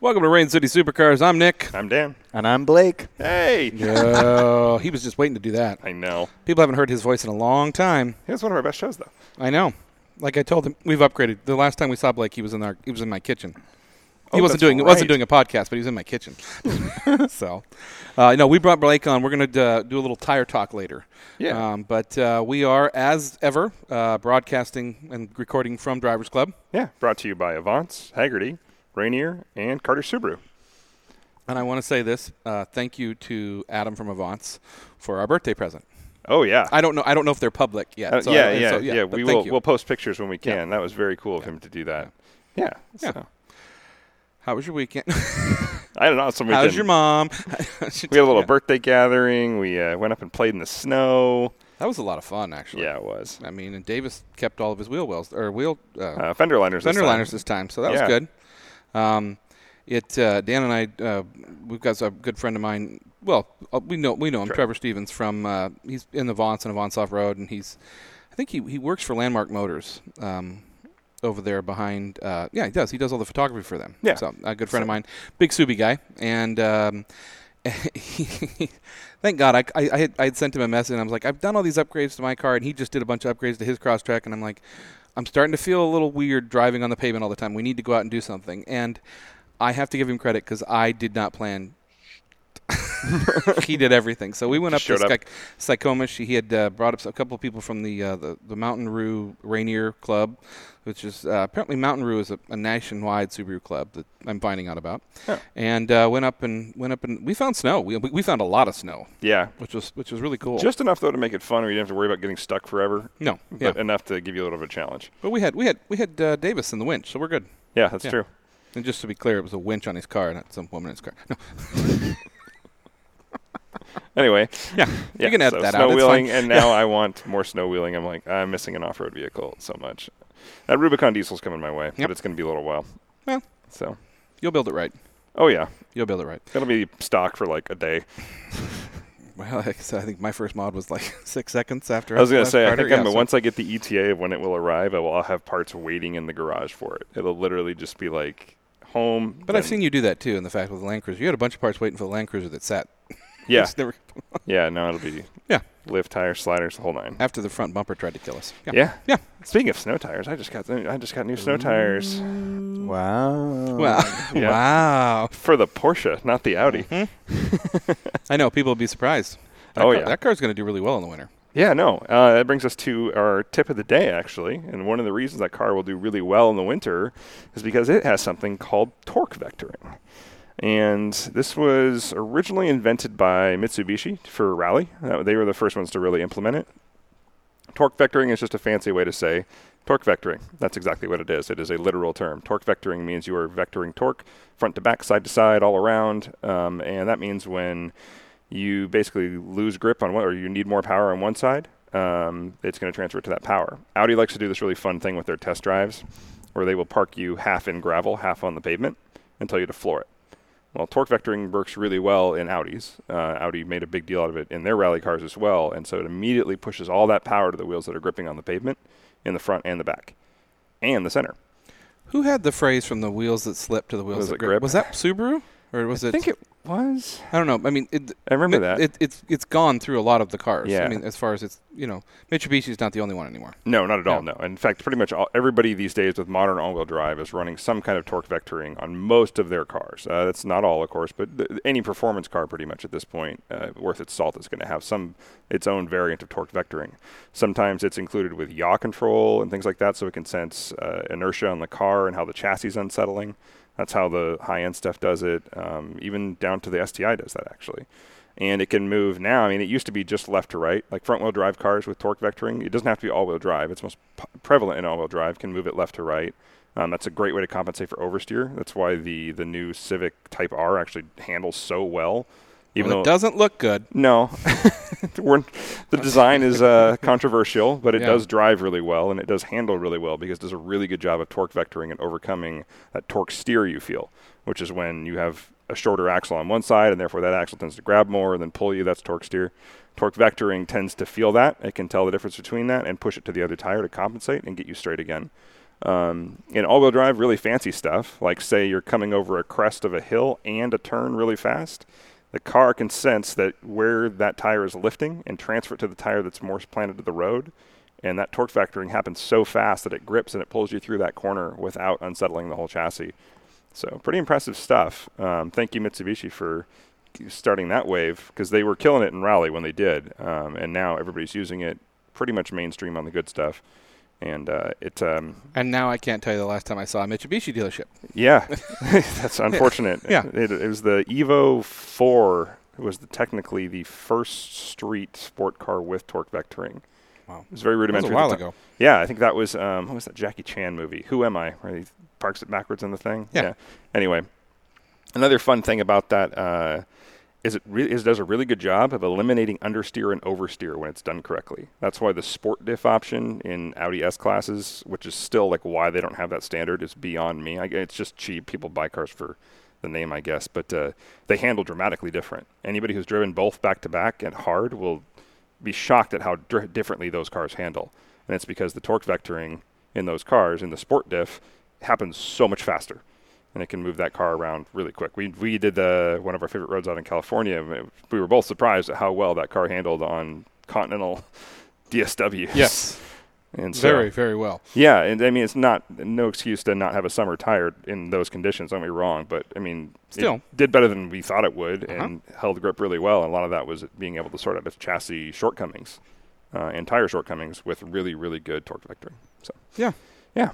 Welcome to Rain City Supercars. I'm Nick. I'm Dan. And I'm Blake. Hey. Oh, he was just waiting to do that. I know. People haven't heard his voice in a long time. He was one of our best shows, though. I know. Like I told him, we've upgraded. The last time we saw Blake, he was in our he was in my kitchen. He Oh, wasn't that's doing he wasn't right. doing a podcast, but he was in my kitchen. so, uh, no, we brought Blake on. We're going to uh, do a little tire talk later. Yeah. Um, but uh, we are, as ever, uh, broadcasting and recording from Drivers Club. Yeah. Brought to you by Avance, Hagerty, Rainier, and Carter Subaru. And I want to say this: uh, thank you to Adam from Avance for our birthday present. Oh yeah. I don't know. I don't know if they're public yet. Uh, so yeah, I- yeah, so, yeah, but We will. you. We'll post pictures when we can. That was very cool of him to do that. Yeah. Yeah. so- How was your weekend? I don't know. Some How's your mom? We had a little Yeah. birthday gathering. We uh, went up and played in the snow. That was a lot of fun, actually. Yeah, it was. I mean, and Davis kept all of his wheel wells or wheel uh, Uh, fender liners. this fender time. liners this time, so that was good. Um, it uh, Dan and I, uh, we've got a good friend of mine. Well, uh, we know we know him, Tre- Trevor Stevens from. Uh, he's in the Vance and Avance Off Road, and he's, I think he he works for Landmark Motors. Um, over there behind, uh, yeah, he does. He does all the photography for them. Yeah. So a good friend of mine, big Subi guy, and um, thank God I, I, I, had, I had sent him a message. and I was like, I've done all these upgrades to my car, and he just did a bunch of upgrades to his Crosstrek, and I'm like, I'm starting to feel a little weird driving on the pavement all the time. We need to go out and do something, and I have to give him credit because I did not plan. he did everything. So we went up to Showed. Sky- Skykomish. He had uh, brought up a couple of people from the uh, the, the Mountain Rue Rainier Club, which is uh, apparently Mountain Rue is a, a nationwide Subaru club that I'm finding out about. And uh, went up and went up and we found snow. We, we found a lot of snow, Yeah. which was which was really cool. Just enough though to make it fun, where you didn't have to worry about getting stuck forever. no, yeah. Enough to give you a little bit of a challenge. But we had we had we had uh, Davis in the winch, so we're good. Yeah, that's Yeah. true. And just to be clear, it was a winch on his car, not some woman in his car. No, Anyway, yeah, yeah, you can edit so that snow out. Wheeling, and now I want more snow wheeling. I'm like, I'm missing an off-road vehicle so much. That Rubicon diesel's coming my way, Yep. but it's going to be a little while. Well. so You'll build it right. oh yeah, You'll build it right. it'll be stock for like a day. Well, I think my first mod was like six seconds after. I was going to say, I Carter. think I'm, Yeah, so- once I get the ETA of when it will arrive, I will I'll have parts waiting in the garage for it. It'll literally just be like home. But I've seen you do that too. In the fact with the Land Cruiser, you had a bunch of parts waiting for the Land Cruiser that sat. Yeah, Just never- yeah. No, it'll be Yeah. lift tires, sliders, the whole nine. after the front bumper tried to kill us. Yeah. Yeah. Yeah. Speaking of snow tires, I just got I just got new snow tires Wow. Wow. Yeah. wow. for the Porsche, not the Audi. I know people will be surprised. That Oh, car, yeah. That car's going to do really well in the winter. Yeah, no. Uh, that brings us to our tip of the day, actually. And one of the reasons that car will do really well in the winter is because it has something called torque vectoring. And this was originally invented by Mitsubishi for rally. Uh, they were the first ones to really implement it. Torque vectoring is just a fancy way to say torque vectoring. That's exactly what it is. It is a literal term. Torque vectoring means you are vectoring torque front to back, side to side, all around. Um, and that means when you basically lose grip on one, or you need more power on one side, um, it's going to transfer to that power. Audi likes to do this really fun thing with their test drives, where they will park you half in gravel, half on the pavement, and tell you to floor it. Well, torque vectoring works really well in Audis. Uh, Audi made a big deal out of it in their rally cars as well, and so it immediately pushes all that power to the wheels that are gripping on the pavement, in the front and the back, and the center. Who had the phrase from the wheels that slip to the wheels that grip? grip? Was that Subaru or was I it? think it was. I don't know. I mean, it, I remember it, that. It, it's it's gone through a lot of the cars. Yeah. I mean, as far as it's you know, Mitsubishi's not the only one anymore. No, not at all. No. No. In fact, pretty much all, everybody these days with modern all-wheel drive is running some kind of torque vectoring on most of their cars. Uh, that's not all, of course, but th- any performance car, pretty much at this point, uh, worth its salt, is going to have some its own variant of torque vectoring. Sometimes it's included with yaw control and things like that, so it can sense uh, inertia on the car and how the chassis is unsettling. That's how the high-end stuff does it. Um, even down to the STI does that actually and it can move now. I mean, it used to be just left to right, like front wheel drive cars with torque vectoring. It doesn't have to be all wheel drive. It's most p- prevalent in all wheel drive. Can move it left to right. Um, that's a great way to compensate for oversteer. That's why the the new Civic Type R actually handles so well. Even well, though it doesn't look good. no, the design is uh, controversial, but it Yeah. does drive really well and it does handle really well because it does a really good job of torque vectoring and overcoming that torque steer you feel, which is when you have a shorter axle on one side and therefore that axle tends to grab more and then pull you. That's torque steer. Torque vectoring tends to feel that. It can tell the difference between that and push it to the other tire to compensate and get you straight again. Um, in all-wheel drive, really fancy stuff, like say you're coming over a crest of a hill and a turn really fast. The car can sense that where that tire is lifting and transfer it to the tire that's more planted to the road. And that torque vectoring happens so fast that it grips and it pulls you through that corner without unsettling the whole chassis. So pretty impressive stuff. Um, thank you Mitsubishi for starting that wave because they were killing it in rally when they did, um, and now everybody's using it pretty much mainstream on the good stuff. And uh, it, um, And now I can't tell you the last time I saw a Mitsubishi dealership. yeah, that's unfortunate. Yeah. it, it was the Evo Four. It was the, technically the first street sport car with torque vectoring. Wow. It was very That was rudimentary. a while ago. Yeah, I think that was um, what was that Jackie Chan movie? Who am I? Where he parks it backwards in the thing. Yeah. Anyway, another fun thing about that uh, is it re- is does a really good job of eliminating understeer and oversteer when it's done correctly. That's why the sport diff option in Audi S classes, which is still like why they don't have that standard, is beyond me. I, it's just cheap. People buy cars for the name, I guess, but uh, they handle dramatically different. Anybody who's driven both back to back and hard will be shocked at how dr- differently those cars handle. And it's because the torque vectoring in those cars in the sport diff happens so much faster. And it can move that car around really quick. We, we did the, one of our favorite roads out in California. We were both surprised at how well that car handled on Continental DSWs. Yes. And so, Very, very well. yeah, and I mean it's not no excuse to not have a summer tire in those conditions. Don't be wrong, but I mean, Still. it did better than we thought it would, Uh-huh. and held grip really well. And a lot of that was being able to sort out its chassis shortcomings uh, and tire shortcomings with really, really good torque vectoring. So Yeah. yeah,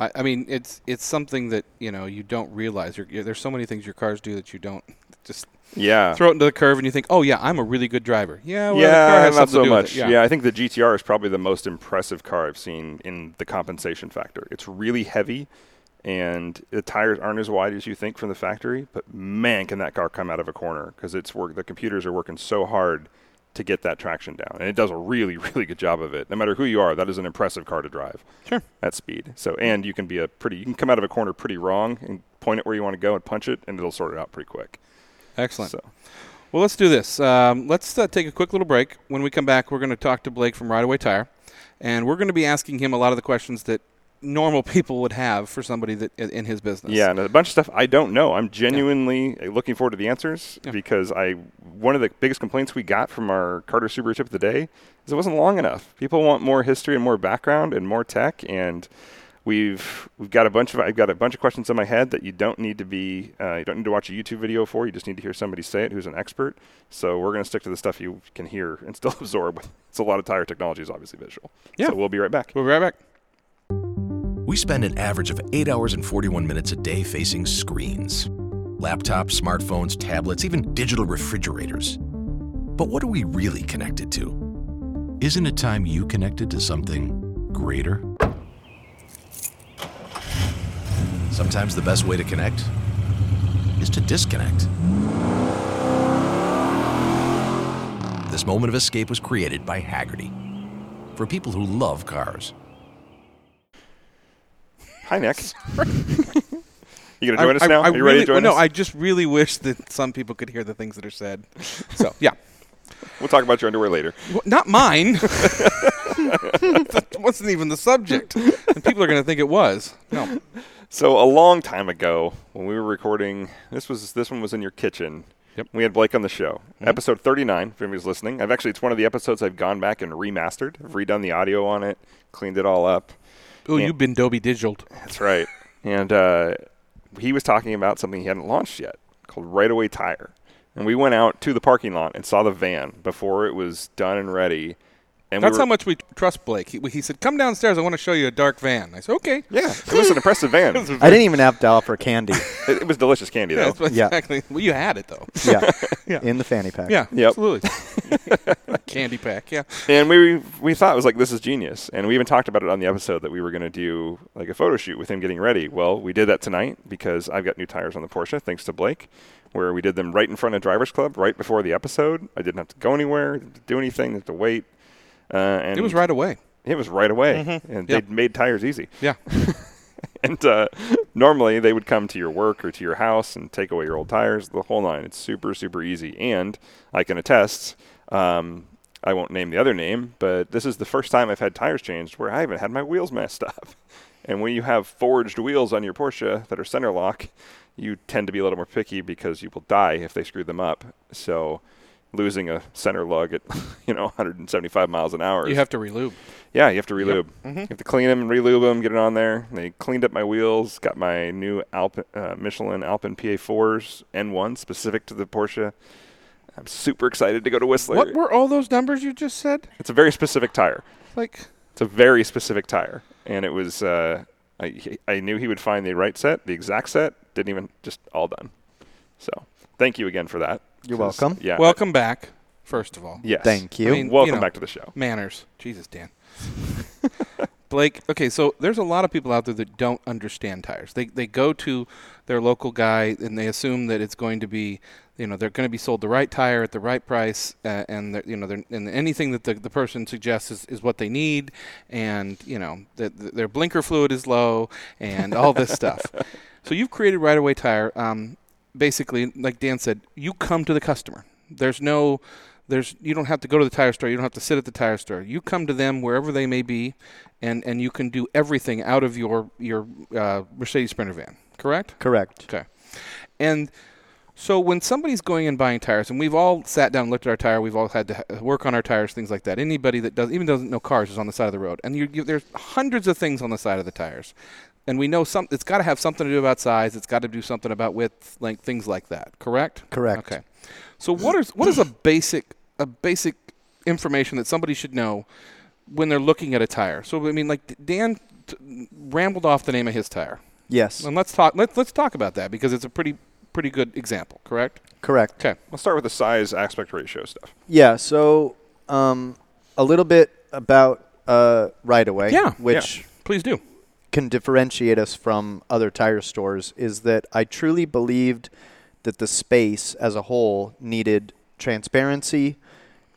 I, I mean, it's it's something that you know you don't realize. You're, you're, there's so many things your cars do that you don't just yeah, throw it into the curve and you think, oh yeah, I'm a really good driver. Yeah, well, yeah, not so to do with much. it. Yeah. I think the GTR is probably the most impressive car I've seen in the compensation factor. It's really heavy, and the tires aren't as wide as you think from the factory. But man, can that car come out of a corner because it's work. The computers are working so hard to get that traction down, and it does a really, really good job of it. No matter who you are, that is an impressive car to drive Sure. at speed. So, and you can be a pretty. You can come out of a corner pretty wrong and point it where you want to go and punch it, and it'll sort it out pretty quick. Excellent. So, Well, let's do this. Um, let's uh, take a quick little break. When we come back, we're going to talk to Blake from Right Away Tire, and we're going to be asking him a lot of the questions that normal people would have for somebody that in his business. Yeah, and a bunch of stuff I don't know. I'm genuinely uh looking forward to the answers Yeah. because I one of the biggest complaints we got from our Carter Subaru tip of the day is it wasn't long enough. People want more history and more background and more tech, and we've we've got a bunch of I've got a bunch of questions in my head that you don't need to be uh, you don't need to watch a YouTube video for. You just need to hear somebody say it who's an expert. So we're going to stick to the stuff you can hear and still absorb. It's a lot of tire technology is obviously visual. Yeah. So we'll be right back. We'll be right back. We spend an average of 8 hours and 41 minutes a day facing screens laptops, smartphones, tablets, even digital refrigerators. But what are we really connected to? Isn't it time you connected to something greater? Sometimes the best way to connect is to disconnect. This moment of escape was created by Hagerty for people who love cars. Hi, Nick. you going to join us I, now? I are you really, ready to join no, us? I just really wish that some people could hear the things that are said. So yeah, We'll talk about your underwear later. Well, not mine. that wasn't even the subject, and people are going to think it was. No, So a long time ago, when we were recording, this was this one was in your kitchen. Yep. We had Blake on the show. Mm-hmm. Episode 39, if anybody's listening. I've actually, it's one of the episodes I've gone back and remastered. I've redone the audio on it, cleaned it all up. Oh, you've been Dolby digital. That's right. and uh, he was talking about something he hadn't launched yet called Right Away Tire. And we went out to the parking lot and saw the van before it was done and ready. And That's we were, how much we trust Blake. He, he said, "Come downstairs. I want to show you a dark van." I said, "Okay." Yeah, it was an impressive van. I didn't even have to offer candy. It, it was delicious candy, though. that's what Yeah. exactly. Well, you had it though. Yeah. Yeah. In the fanny pack. Yeah, Yep. absolutely. Candy pack. Yeah. And we we thought it was like this is genius, and we even talked about it on the episode that we were going to do like a photo shoot with him getting ready. Well, we did that tonight because I've got new tires on the Porsche, thanks to Blake, where we did them right in front of Drivers Club, right before the episode. I didn't have to go anywhere, to do anything, have to wait. Uh, and It was right away. It was right away, Mhm. and Yeah. they made tires easy. Yeah. And uh, normally they would come to your work or to your house and take away your old tires, the whole nine. It's super, super easy. And I can attest, um, I won't name the other name, but this is the first time I've had tires changed where I haven't had my wheels messed up. And when you have forged wheels on your Porsche that are center lock, you tend to be a little more picky because you will die if they screw them up. So losing a center lug at you know 175 miles an hour. You have to relube. yeah, you have to relube. Mm-hmm. You have to clean them and relube them, get it on there. They cleaned up my wheels, got my new Alpin, uh, Michelin Alpine PA4s N1 specific to the Porsche. I'm super excited to go to Whistler. What were all those numbers you just said? it's a very specific tire. Like, It's a very specific tire, and it was. Uh, I I knew he would find the right set, the exact set. Didn't even just all done. So thank you again for that. You're 'Cause, welcome. Yeah. welcome back, first of all. Yes. Thank you. I mean, Welcome you know, back to the show. Manners. Jesus, Dan. Blake, okay, so there's a lot of people out there that don't understand tires. They they go to their local guy and they assume that it's going to be, you know, they're going to be sold the right tire at the right price, uh, and they're- you know, they're, and anything that the, the person suggests is, is what they need, and you know, that th- their blinker fluid is low, and all this stuff. So you've created right away tire. Um, basically, like Dan said, you come to the customer. There's no there's you don't have to go to the tire store. You don't have to sit at the tire store. You come to them wherever they may be and and you can do everything out of your your uh, mercedes sprinter van correct? Correct. okay. And so when somebody's going and buying tires and we've all sat down and looked at our tire we've all had to ha- work on our tires things like that. Anybody that does even doesn't know cars is on the side of the road. And you, you there's hundreds of things on the side of the tires and we know some it's got to have something to do about size it's got to do something about width length things like that correct Correct. Okay. So what is what is a basic a basic information that somebody should know when they're looking at a tire? So I mean, like Dan t- rambled off the name of his tire, Yes. and let's talk. Let's let's talk about that because it's a pretty pretty good example. Correct? Correct. Okay. Let's start with the size aspect ratio stuff. Yeah. So um, a little bit about uh, right away. Yeah, Which Please do. Can differentiate us from other tire stores is that I truly believed that the space as a whole needed transparency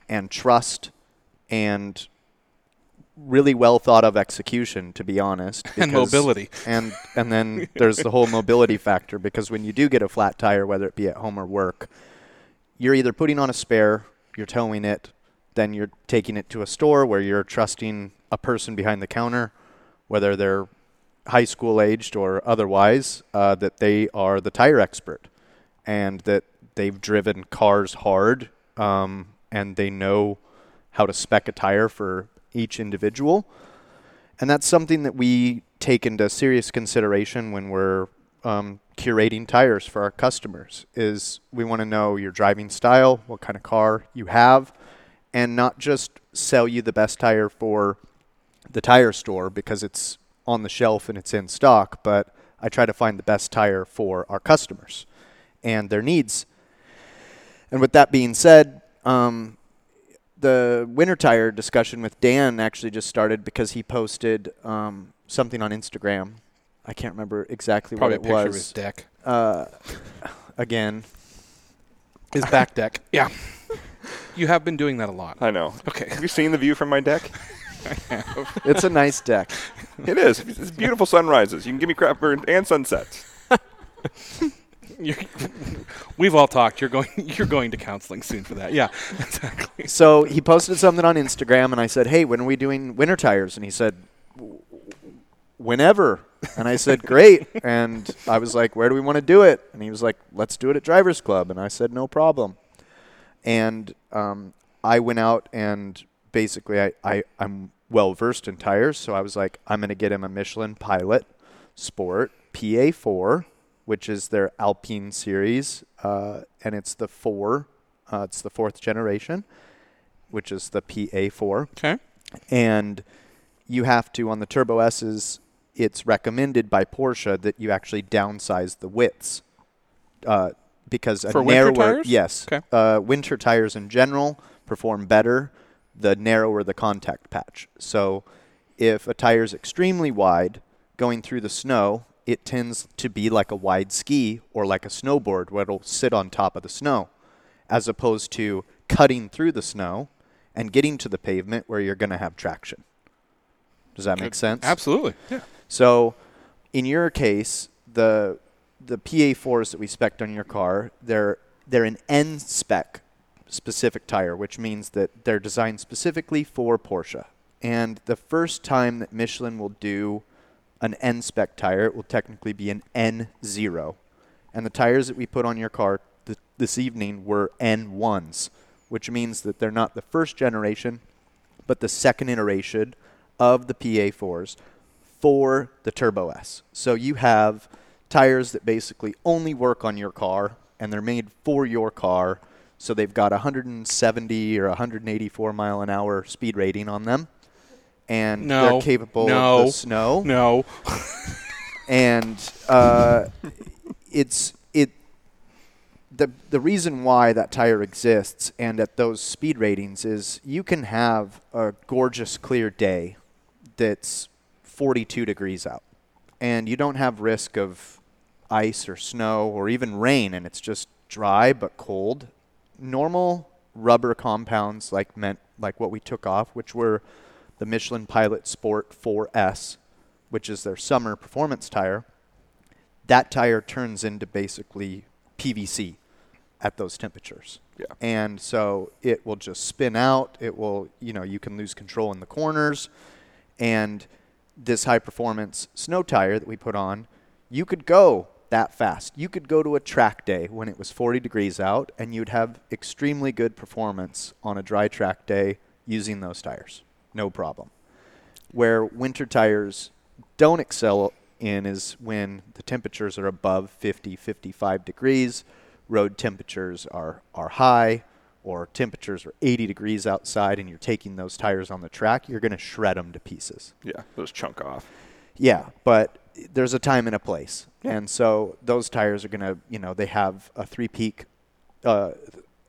and trust and really well thought of execution to be honest And mobility. and and then there's the whole mobility factor because when you do get a flat tire whether it be at home or work you're either putting on a spare you're towing it then you're taking it to a store where you're trusting a person behind the counter whether they're high school aged or otherwise uh, that they are the tire expert and that they've driven cars hard um, and they know how to spec a tire for each individual. And that's something that we take into serious consideration when we're um, curating tires for our customers is we want to know your driving style what kind of car you have and not just sell you the best tire for the tire store because it's on the shelf and it's in stock but i try to find the best tire for our customers and their needs and with that being said um, the winter tire discussion with Dan actually just started because he posted um, something on Instagram. I can't remember exactly Probably a what it picture of his was. deck, Uh, again, his back deck. Yeah. You have been doing that a lot. I know. Okay. Have you seen the view from my deck? it's a nice deck. it is. It's beautiful sunrises. You can give me crap burn and sunsets. You're, we've all talked. You're going. You're going to counseling soon for that. Yeah. Exactly. So he posted something on Instagram, and I said, "Hey, when are we doing winter tires?" And he said, "Whenever." And I said, "Great." And I was like, "Where do we want to do it?" And he was like, "Let's do it at Drivers Club." And I said, "No problem." And um, I went out and basically, I, I I'm well versed in tires, so I was like, "I'm going to get him a Michelin Pilot Sport PA4." Which is their Alpine series, uh, and it's the four uh, it's the fourth generation, which is the PA4. Okay. And you have to, on the Turbo S's, it's recommended by Porsche that you actually downsize the widths. Uh, because a For winter narrower, tires? yes, Okay. uh, winter tires in general perform better the narrower the contact patch. So if a tire is extremely wide going through the snow, it tends to be like a wide ski or like a snowboard where it'll sit on top of the snow, as opposed to cutting through the snow and getting to the pavement where you're going to have traction. Does that make sense? Absolutely. Yeah. So, in your case, the the PA4s that we spec'd on your car, they're they're an N spec specific tire, which means that they're designed specifically for Porsche. And the first time that Michelin will do an N spec tire, it will technically be an N0. And the tires that we put on your car th- this evening were N1s, which means that they're not the first generation, but the second iteration of the PA4s for the Turbo S. So you have tires that basically only work on your car and they're made for your car. So they've got 170 or 184 mile an hour speed rating on them. And No. they're capable No. of the snow No. and uh, it's it the the reason why that tire exists and at those speed ratings is you can have a gorgeous clear day that's 42 degrees out and you don't have risk of ice or snow or even rain and it's just dry but cold normal rubber compounds like meant like what we took off which were the Michelin Pilot Sport 4S which is their summer performance tire, that tire turns into basically PVC at those temperatures. Yeah. And so it will just spin out. It will, you know, you can lose control in the corners. And this high performance snow tire that we put on, you could go that fast. You could go to a track day when it was 40 degrees out and you'd have extremely good performance on a dry track day using those tires. No problem where winter tires don't excel in is when the temperatures are above 50, 55 degrees, road temperatures are, are high, or temperatures are 80 degrees outside and you're taking those tires on the track, you're going to shred them to pieces. Yeah, those chunk off. Yeah, but there's a time and a place. And so those tires are going to, you know, they have a three peak uh,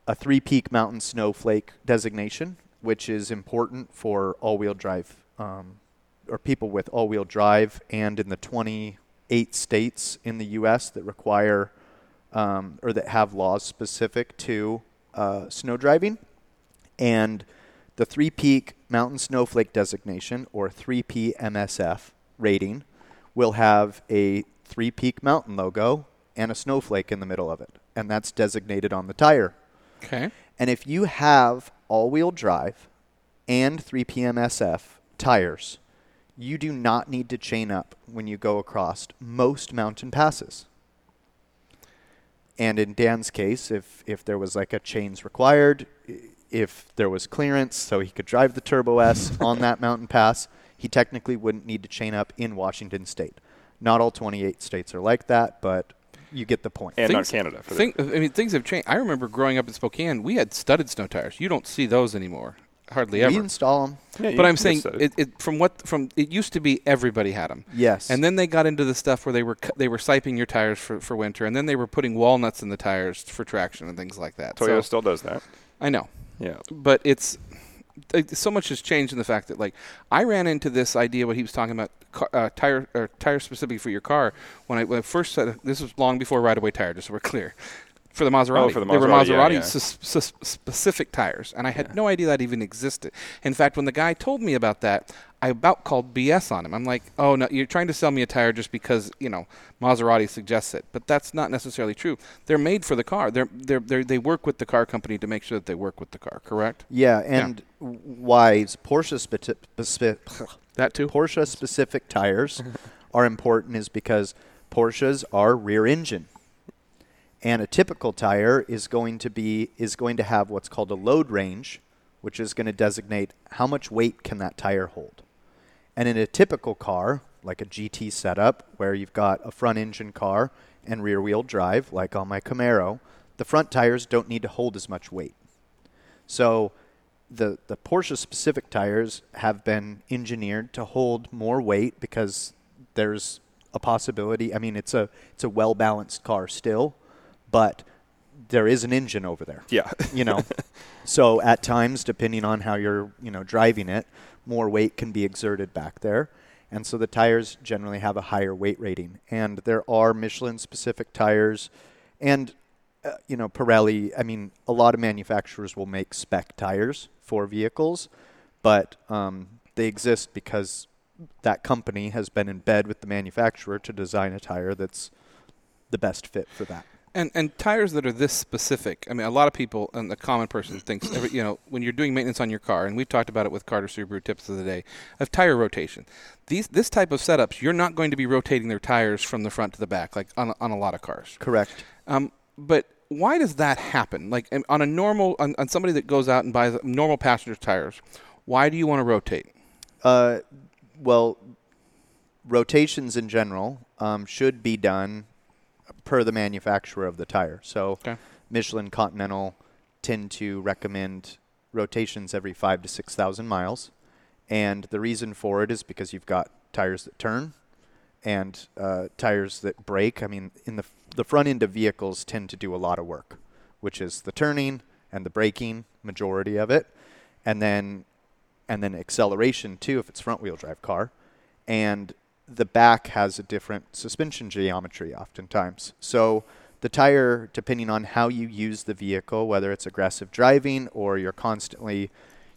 a three peak mountain snowflake designation, which is important for all wheel drive um, or people with all wheel drive and in the 28 states in the U.S. that require um, or that have laws specific to uh, snow driving. And the three peak mountain snowflake designation or 3P MSF rating will have a three peak mountain logo and a snowflake in the middle of it. And that's designated on the tire. Okay. And if you have all wheel drive and 3PMSF tires, you do not need to chain up when you go across most mountain passes. And in Dan's case, if, if there was like a chains required, if there was clearance so he could drive the Turbo S on that mountain pass, he technically wouldn't need to chain up in Washington state. Not all 28 states are like that, but you get the point. And not Canada. For Thing, I mean, things have changed. I remember growing up in Spokane, we had studded snow tires. You don't see those anymore, hardly ever. we ever. install them. Yeah, you but I'm saying it, it from what from it used to be everybody had them. Yes. And then they got into the stuff where they were cu- they were siping your tires for, for winter, and then they were putting walnuts in the tires for traction and things like that. Toyota So, still does that. I know, Yeah. but it's like, so much has changed in the fact that like I ran into this idea what he was talking about car, uh, tire or tire specific for your car when I, when I first said this was long before right away tire just so we're clear for the Maserati. Oh, for the They were Maserati, yeah, yeah. specific tires, and I had no idea that even existed. In fact, when the guy told me about that, I about called BS on him. I'm like, "Oh no, you're trying to sell me a tire just because you know Maserati suggests it," but that's not necessarily true. They're made for the car. They're, they're, they're they work with the car company to make sure that they work with the car. Correct? Yeah, and w why Porsche speci- speci- That too. Porsche specific tires are important is because Porsches are rear engine. And a typical tire is going to be is going to have what's called a load range, which is going to designate how much weight can that tire hold. And in a typical car, like a GT setup where you've got a front engine car and rear wheel drive like on my Camaro, the front tires don't need to hold as much weight. So the the Porsche specific tires have been engineered to hold more weight because there's a possibility. I mean, it's a it's a well balanced car still, but there is an engine over there. Yeah. You know, so at times, depending on how you're you know driving it, more weight can be exerted back there, and so the tires generally have a higher weight rating. And there are Michelin specific tires, and uh, you know, Pirelli, I mean, a lot of manufacturers will make spec tires for vehicles, but um, they exist because that company has been in bed with the manufacturer to design a tire that's the best fit for that. And and tires that are this specific. I mean, a lot of people and the common person thinks, every, you know, when you're doing maintenance on your car, and we've talked about it with Carter Subaru tips of the day, of tire rotation. These this type of setups, you're not going to be rotating their tires from the front to the back, like on a, on a lot of cars. Correct. Um, but why does that happen? Like on a normal, on, on somebody that goes out and buys normal passenger tires, why do you want to rotate? Uh, well, rotations in general um, should be done per the manufacturer of the tire. So, Okay. Michelin Continental tend to recommend rotations every five to six thousand miles, and the reason for it is because you've got tires that turn and uh, tires that break. I mean, in the f- the front end of vehicles tend to do a lot of work, which is the turning and the braking, majority of it, and then and then acceleration too if it's front wheel drive car, and the back has a different suspension geometry oftentimes. So the tire, depending on how you use the vehicle, whether it's aggressive driving or you're constantly,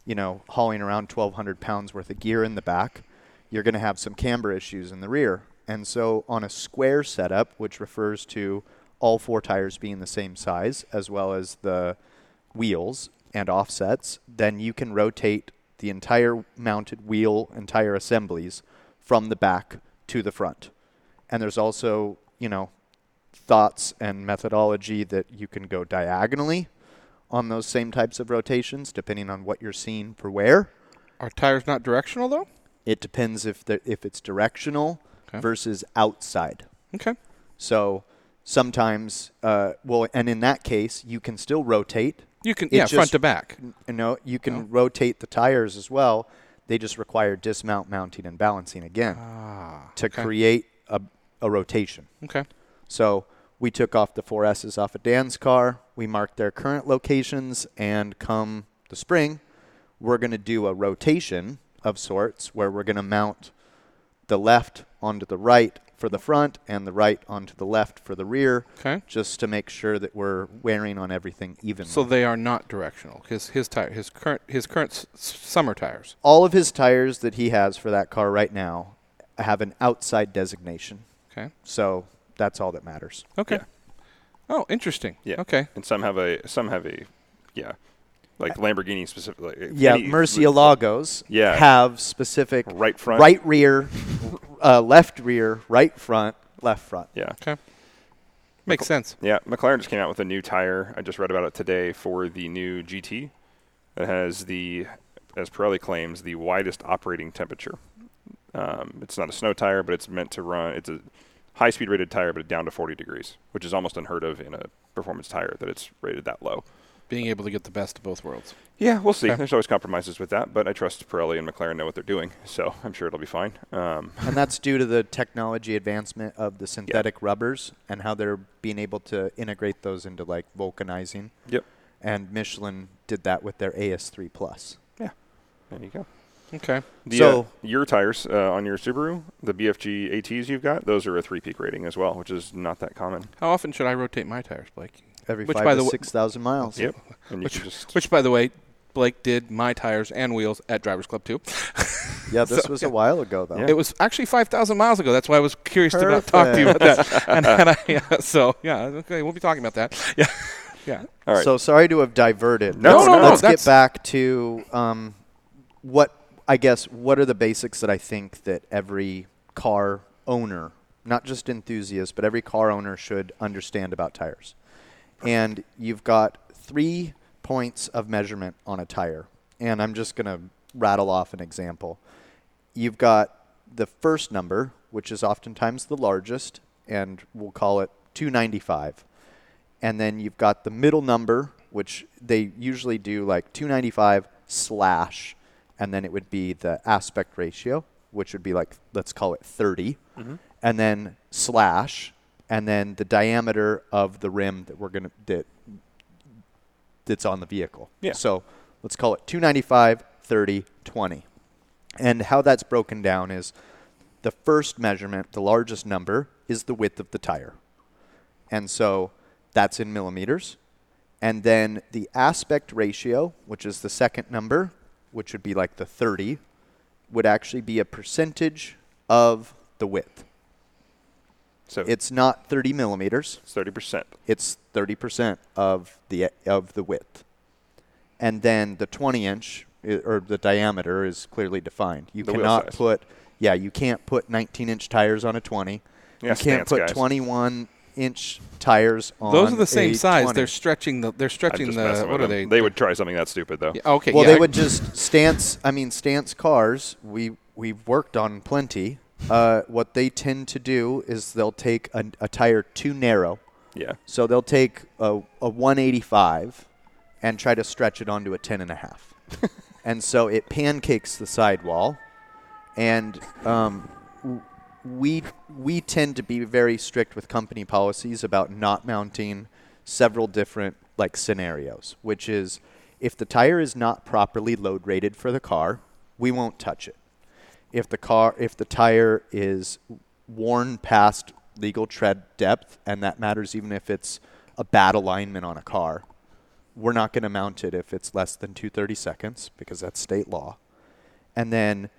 you know, hauling around 1,200 pounds worth of gear in the back, you're going to have some camber issues in the rear. And so on a square setup, which refers to all four tires being the same size, as well as the wheels and offsets, then you can rotate the entire mounted wheel and tire assemblies from the back to the front. And there's also, you know, thoughts and methodology that you can go diagonally on those same types of rotations, depending on what you're seeing for where. Are tires not directional though? It depends if the, if it's directional Okay. versus outside. Okay. So sometimes, uh, well, and in that case, you can still rotate. You can It yeah, front to back. You know, you can Oh. rotate the tires as well. They just require dismount, mounting, and balancing again Ah. to okay. create a, a rotation. Okay. So we took off the four S's off of Dan's car. We marked their current locations, and come the spring, we're going to do a rotation of sorts where we're going to mount the left onto the right for the front and the right onto the left for the rear, Okay. just to make sure that we're wearing on everything evenly. So they are not directional. His his tire his current his current s- s- summer tires. all of his tires that he has for that car right now have an outside designation. Okay. So that's all that matters. Okay. Yeah. Oh, interesting. Yeah. Okay. And some have a some have a yeah, like uh, Lamborghini specifically. Yeah, any- Murcielagos Yeah. have specific Right front. right rear, uh, left rear, right front, left front. Yeah. Okay. Makes sense. Yeah, McLaren just came out with a new tire. I just read about it today for the new GT. It has the, as Pirelli claims, the widest operating temperature. Um, it's not a snow tire, but it's meant to run. It's a high-speed rated tire, but down to 40 degrees, which is almost unheard of in a performance tire that it's rated that low. Being able to get the best of both worlds. Yeah, we'll see. Okay. There's always compromises with that, but I trust Pirelli and McLaren know what they're doing, so I'm sure it'll be fine. Um, And that's due to the technology advancement of the synthetic rubbers and how they're being able to integrate those into like vulcanizing. yep. And Michelin did that with their AS3 Plus. Yeah. There you go. Okay. The, So- uh, your tires uh, on your Subaru, the BFG ATs you've got, those are a three peak rating as well, which is not that common. How often should I rotate my tires, Blake? Every Which, five by to the wa- six thousand miles. Yep. And Which, just which, by the way, Blake did my tires and wheels at Drivers Club too. Yeah, this So, was yeah. a while ago though. Yeah. It was actually five thousand miles ago. That's why I was curious to about talk to you about that. and, and I, yeah, so yeah, okay, we'll be talking about that. Yeah, yeah. all right. So sorry to have diverted. No, let's, no, no, let's get back to um, what I guess what are the basics that I think that every car owner, not just enthusiast, but every car owner should understand about tires. And you've got three points of measurement on a tire. And I'm just going to rattle off an example. You've got the first number, which is oftentimes the largest, and we'll call it 295 and then you've got the middle number, which they usually do like 295 slash, and then it would be the aspect ratio, which would be like let's call it 30, mm-hmm. and then slash, and then the diameter of the rim that we're gonna that that's on the vehicle. Yeah. So let's call it 295, 30, 20. And how that's broken down is the first measurement, the largest number, is the width of the tire. And so that's in millimeters. And then the aspect ratio, which is the second number, which would be like the 30, would actually be a percentage of the width. So It's not 30 millimeters. it's 30%. It's 30% of the of the width, and then the 20 inch or the diameter is clearly defined. You The wheel cannot size. put yeah, you can't put 19 inch tires on a 20. Yeah, you can't put guys. 21 inch tires on. Those are the same size. 20. They're stretching the. They're stretching the. What are them. they? They would try something that stupid though. Yeah, okay. Well, yeah, they would just stance. I mean, stance cars. We we've worked on plenty. Uh, what they tend to do is they'll take a, a tire too narrow, Yeah. so they'll take a, a 185 and try to stretch it onto a 10 and a half, and so it pancakes the sidewall. And um, we we tend to be very strict with company policies about not mounting several different like scenarios, which is if the tire is not properly load rated for the car, we won't touch it. If the car if the tire is worn past legal tread depth, and that matters even if it's a bad alignment on a car, we're not going to mount it if it's less than 230 seconds because that's state law. And then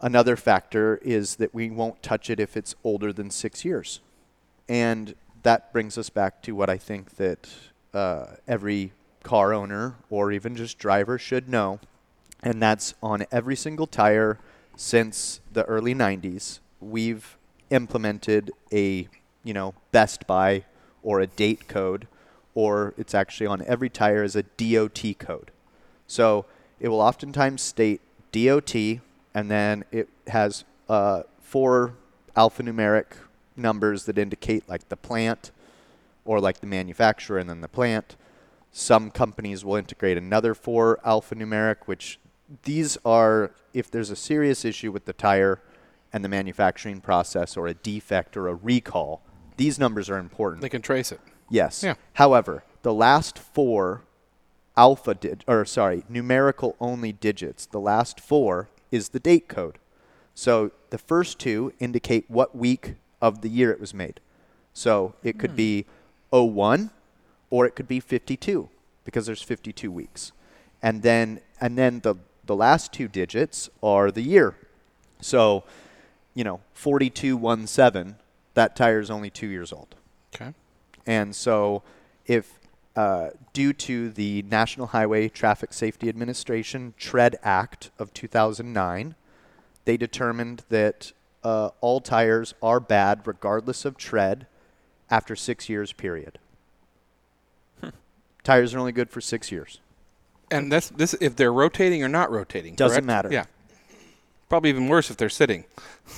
another factor is that we won't touch it if it's older than six years. And that brings us back to what I think that uh, every car owner or even just driver should know. And that's on every single tire since the early 90s, we've implemented a, you know, best buy or a date code, or it's actually on every tire as a DOT code. So it will oftentimes state DOT, and then it has uh, four alphanumeric numbers that indicate like the plant or like the manufacturer and then the plant. Some companies will integrate another four alphanumeric, which these are if there's a serious issue with the tire and the manufacturing process or a defect or a recall, these numbers are important. They can trace it. Yes. Yeah. However, the last four alpha dig- or sorry, numerical only digits, the last four is the date code. So the first two indicate what week of the year it was made. So it could be 01 or it could be 52 because there's 52 weeks. And then and then the the last two digits are the year. So, you know, 4217, that tire is only 2 years old. Okay. And so, if uh, due to the National Highway Traffic Safety Administration Tread Act of 2009, they determined that uh, all tires are bad regardless of tread after six years period. Tires are only good for six years. And that's this if they're rotating or not rotating. Doesn't correct? matter. Yeah. Probably even worse if they're sitting.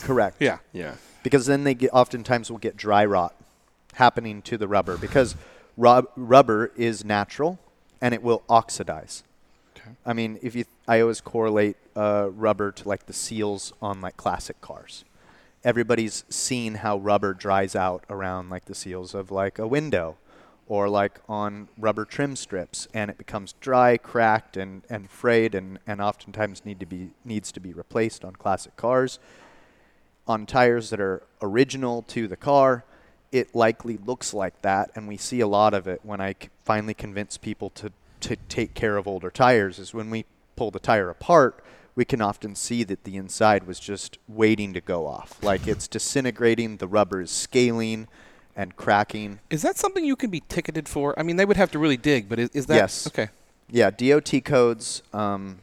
Correct. Yeah. Yeah. because then they get oftentimes will get dry rot happening to the rubber because rub- rubber is natural and it will oxidize. Okay. I mean, if you, I always correlate uh, rubber to like the seals on like classic cars. Everybody's seen how rubber dries out around like the seals of like a window, or like on rubber trim strips, and it becomes dry, cracked, and, and frayed, and, and oftentimes need to be needs to be replaced on classic cars on tires that are original to the car, it likely looks like that, and we see a lot of it when I c- finally convince people to, to take care of older tires. Is when we pull the tire apart, we can often see that the inside was just waiting to go off. Like it's disintegrating, the rubber is scaling and cracking. Is that something you can be ticketed for? I mean, they would have to really dig, but is, is that Yes. okay? Yeah, DOT codes. Um,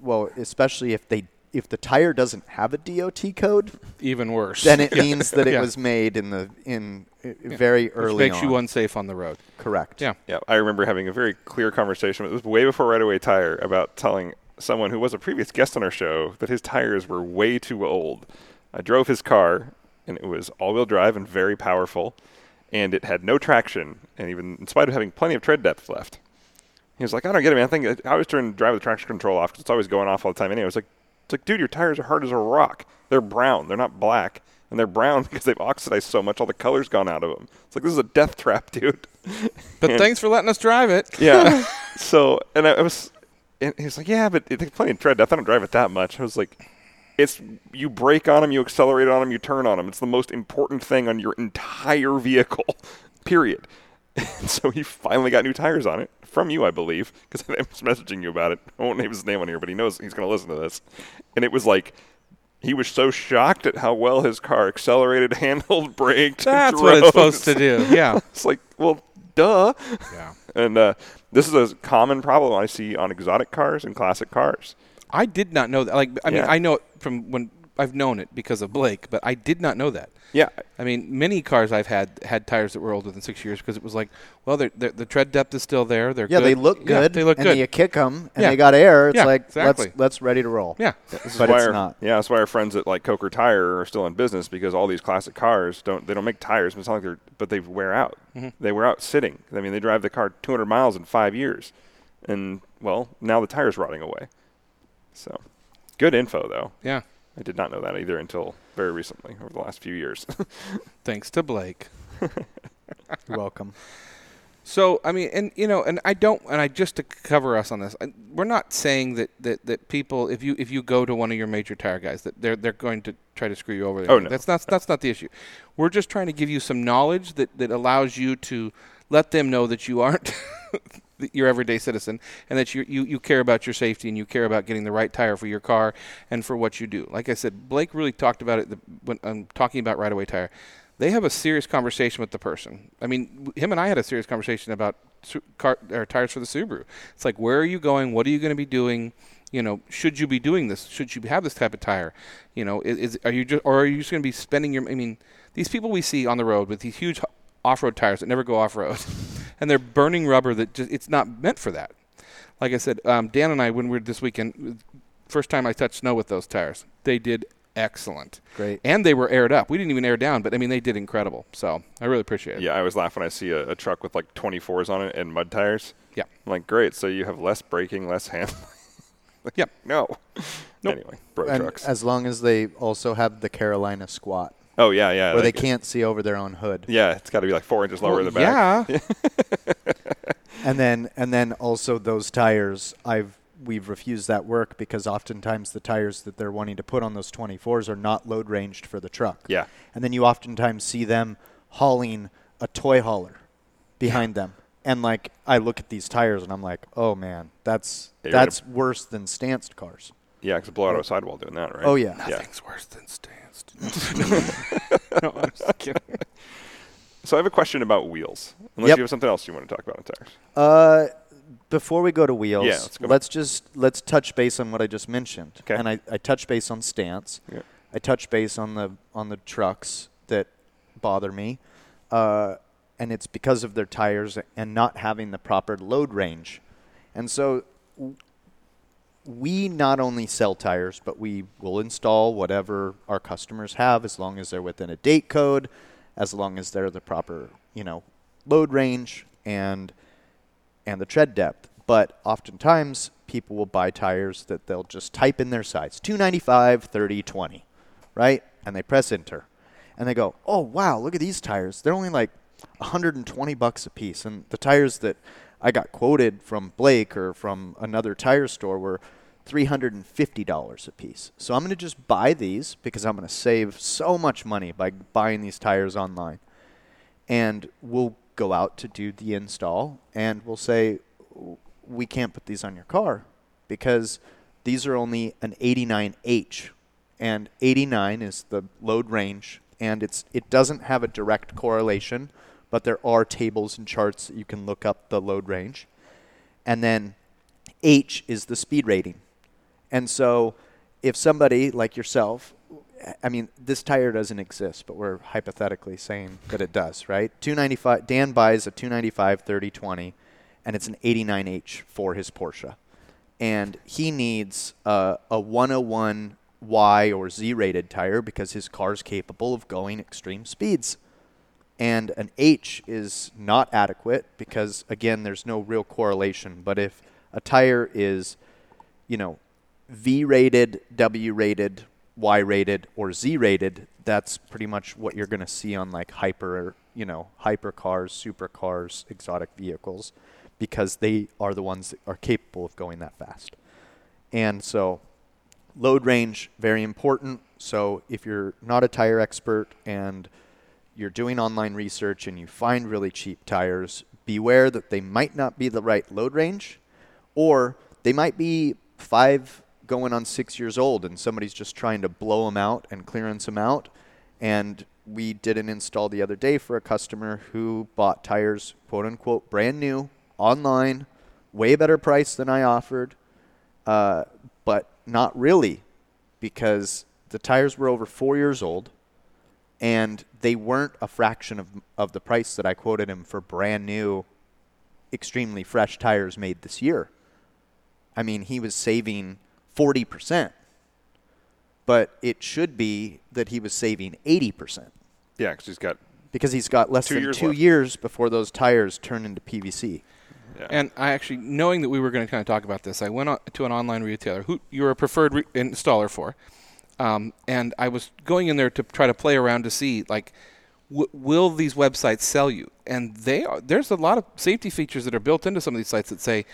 well, especially if they if the tire doesn't have a DOT code, Even worse. then it means that it Yeah. was made in the in uh, very Which early makes on. you unsafe on the road. Correct. Yeah. Yeah, I remember having a very clear conversation. It was way before Right Away Tire about telling someone who was a previous guest on our show that his tires were way too old. I drove his car, and it was all-wheel drive and very powerful, and it had no traction, and even in spite of having plenty of tread depth left. He was like, "I don't get it, man. I think I always turn drive the traction control off because it's always going off all the time." Anyway, I was like, "It's like, dude, your tires are hard as a rock. They're brown. They're not black." And they're brown because they've oxidized so much, all the color's gone out of them. It's like this is a death trap, dude. But And- thanks for letting us drive it. yeah. so, and I, I was, and he was like, "Yeah, but it takes plenty of tread depth. I don't drive it that much." I was like, "It's you brake on them, you accelerate on them, you turn on them. It's the most important thing on your entire vehicle, period." And so he finally got new tires on it from you, I believe, because I was messaging you about it. I won't name his name on here, but he knows he's going to listen to this. And it was like he was so shocked at how well his car accelerated, handled, braked. That's what it's supposed to do. Yeah. it's like, well, duh. Yeah. And uh, this is a common problem I see on exotic cars and classic cars. I did not know that. Like, I mean, Yeah. I know it from when I've known it because of Blake, but I did not know that. Yeah, I mean, many cars I've had had tires that were older than six years because it was like, well, they're, they're, the tread depth is still there. They're Yeah, good. they look Yeah, good. they look and good. then you kick them, and Yeah. they got air. It's Yeah, like exactly. let's let's ready to roll. yeah, This is But why it's our, not. Yeah, that's why our friends at like Coker Tire are still in business because all these classic cars don't they don't make tires, but it's not like they're but they wear out. Mm-hmm. They wear out sitting. I mean, they drive the car 200 miles in five years, and well, now the tire's rotting away. So, good info though. yeah. I did not know that either until very recently, over the last few years. Thanks to Blake. You're welcome. So I mean, and you know, and I don't, and I just to cover us on this, I, we're not saying that, that that people, if you if you go to one of your major tire guys, that they're they're going to try to screw you over. Oh, no. that's not that's not the issue. We're just trying to give you some knowledge that that allows you to let them know that you aren't your everyday citizen and that you, you you care about your safety and you care about getting the right tire for your car and for what you do. Like I said, Blake really talked about it the, when I'm talking about right away tire they have a serious conversation with the person. I mean, him and I had a serious conversation about su- car or tires for the Subaru. It's like, where are you going? What are you going to be doing? You know, should you be doing this? Should you have this type of tire? You know, is, is are you just or are you just going to be spending your? I mean, these people we see on the road with these huge off-road tires that never go off-road, and they're burning rubber that just it's not meant for that. Like I said, um, Dan and I when we were this weekend, first time I touched snow with those tires, they did excellent Great. and they were aired up. We didn't even air down, but I mean they did incredible. So I really appreciate it. yeah, I always laugh when I see a, a truck with like 24s on it and mud tires. Yeah. I'm like, great. So you have less braking, less handling. Yep. No. Nope. Anyway, bro And trucks. as long as they also have the Carolina squat, oh yeah, yeah. where they like- uh, can't see over their own hood. Yeah, it's got to be like four inches lower Well, in the back. Yeah. And then and then also those tires, I've we've refused that work because oftentimes the tires that they're wanting to put on those 24s are not load ranged for the truck. Yeah. And then you oftentimes see them hauling a toy hauler behind them. And like I look at these tires and I'm like, "Oh man, that's Yeah, you're that's worse than stanced cars." Yeah, because blow out a sidewall doing that, right? Oh yeah. Yeah. Nothing's worse than stanced. no, I'm just kidding. So I have a question about wheels. Unless Yep. you have something else you want to talk about on tires. Uh, before we go to wheels, Yeah, let's go back. let's just let's touch base on what I just mentioned. Okay. And I, I touch base on stance. Yeah. I touch base on the on the trucks that bother me, uh, and it's because of their tires and not having the proper load range. And so, w- we not only sell tires, but we will install whatever our customers have, as long as they're within a date code, as long as they're the proper you know load range and and the tread depth. But oftentimes, people will buy tires that they'll just type in their size 295, 30, 20, right? And they press enter. And they go, oh, wow, look at these tires. They're only like 120 bucks a piece. And the tires that I got quoted from Blake or from another tire store were $350 a piece. So I'm going to just buy these because I'm going to save so much money by buying these tires online. And we'll go out to do the install and we'll say we can't put these on your car because these are only an 89H and 89 is the load range and it's it doesn't have a direct correlation but there are tables and charts that you can look up the load range. And then H is the speed rating and so if somebody like yourself I mean, this tire doesn't exist, but we're hypothetically saying that it does, right? 295 Dan buys a 295 30 20 and it's an 89H for his Porsche. And he needs uh, a 101 Y or Z rated tire because his car's capable of going extreme speeds. And an H is not adequate because again, there's no real correlation, but if a tire is you know, V rated, W rated, Y rated, or Z rated, that's pretty much what you're going to see on like hyper, you know, hyper cars, supercars, exotic vehicles, because they are the ones that are capable of going that fast. And so, load range, very important. So, if you're not a tire expert and you're doing online research and you find really cheap tires, beware that they might not be the right load range or they might be five going on six years old and somebody's just trying to blow them out and clearance them out. And we did an install the other day for a customer who bought tires, quote unquote, brand new online, way better price than I offered, uh, but not really because the tires were over four years old and they weren't a fraction of, of the price that I quoted him for brand new, extremely fresh tires made this year. I mean, he was saving 40%, but it should be that he was saving 80% Yeah, because he's got. because he's got less Two than years two left. years before those tires turn into PVC. Yeah. And I actually, knowing that we were going to kind of talk about this, I went on to an online retailer who you're a preferred re- installer for, um, and I was going in there to try to play around to see like, w- will these websites sell you? And they are. There's a lot of safety features that are built into some of these sites that say.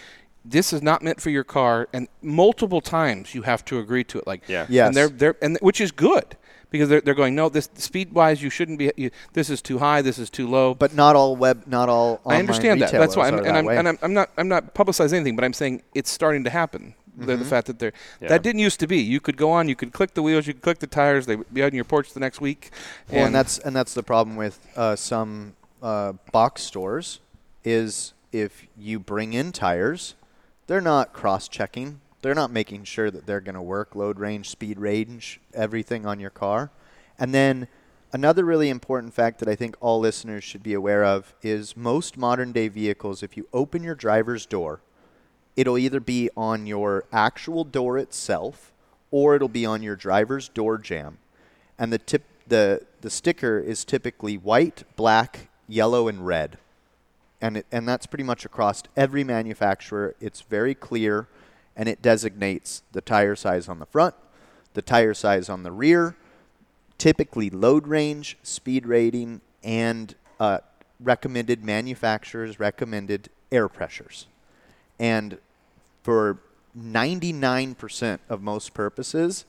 This is not meant for your car, and multiple times you have to agree to it. Like, Yeah. Yes. and they're they're and which is good because they're they're going no, this speed wise you shouldn't be. You, this is too high. This is too low. But not all web, not all. I understand that. That's why, I'm, and, that I'm, and I'm, I'm not, I'm not publicizing anything, but I'm saying it's starting to happen. The, Mm-hmm. the fact that they're Yeah. that didn't used to be. You could go on, you could click the wheels, you could click the tires. They would be out on your porch the next week. Well, and that's and that's the problem with uh, some uh, box stores is if you bring in tires, they're not cross-checking. They're not making sure that they're going to work load range, speed range, everything on your car. And then another really important fact that I think all listeners should be aware of is most modern day vehicles if you open your driver's door, it'll either be on your actual door itself or it'll be on your driver's door jamb and the tip the the sticker is typically white, black, yellow, and red, and it, and that's pretty much across every manufacturer. It's very clear, and it designates the tire size on the front, the tire size on the rear, typically load range, speed rating, and uh, recommended manufacturers recommended air pressures, and for 99% of most purposes,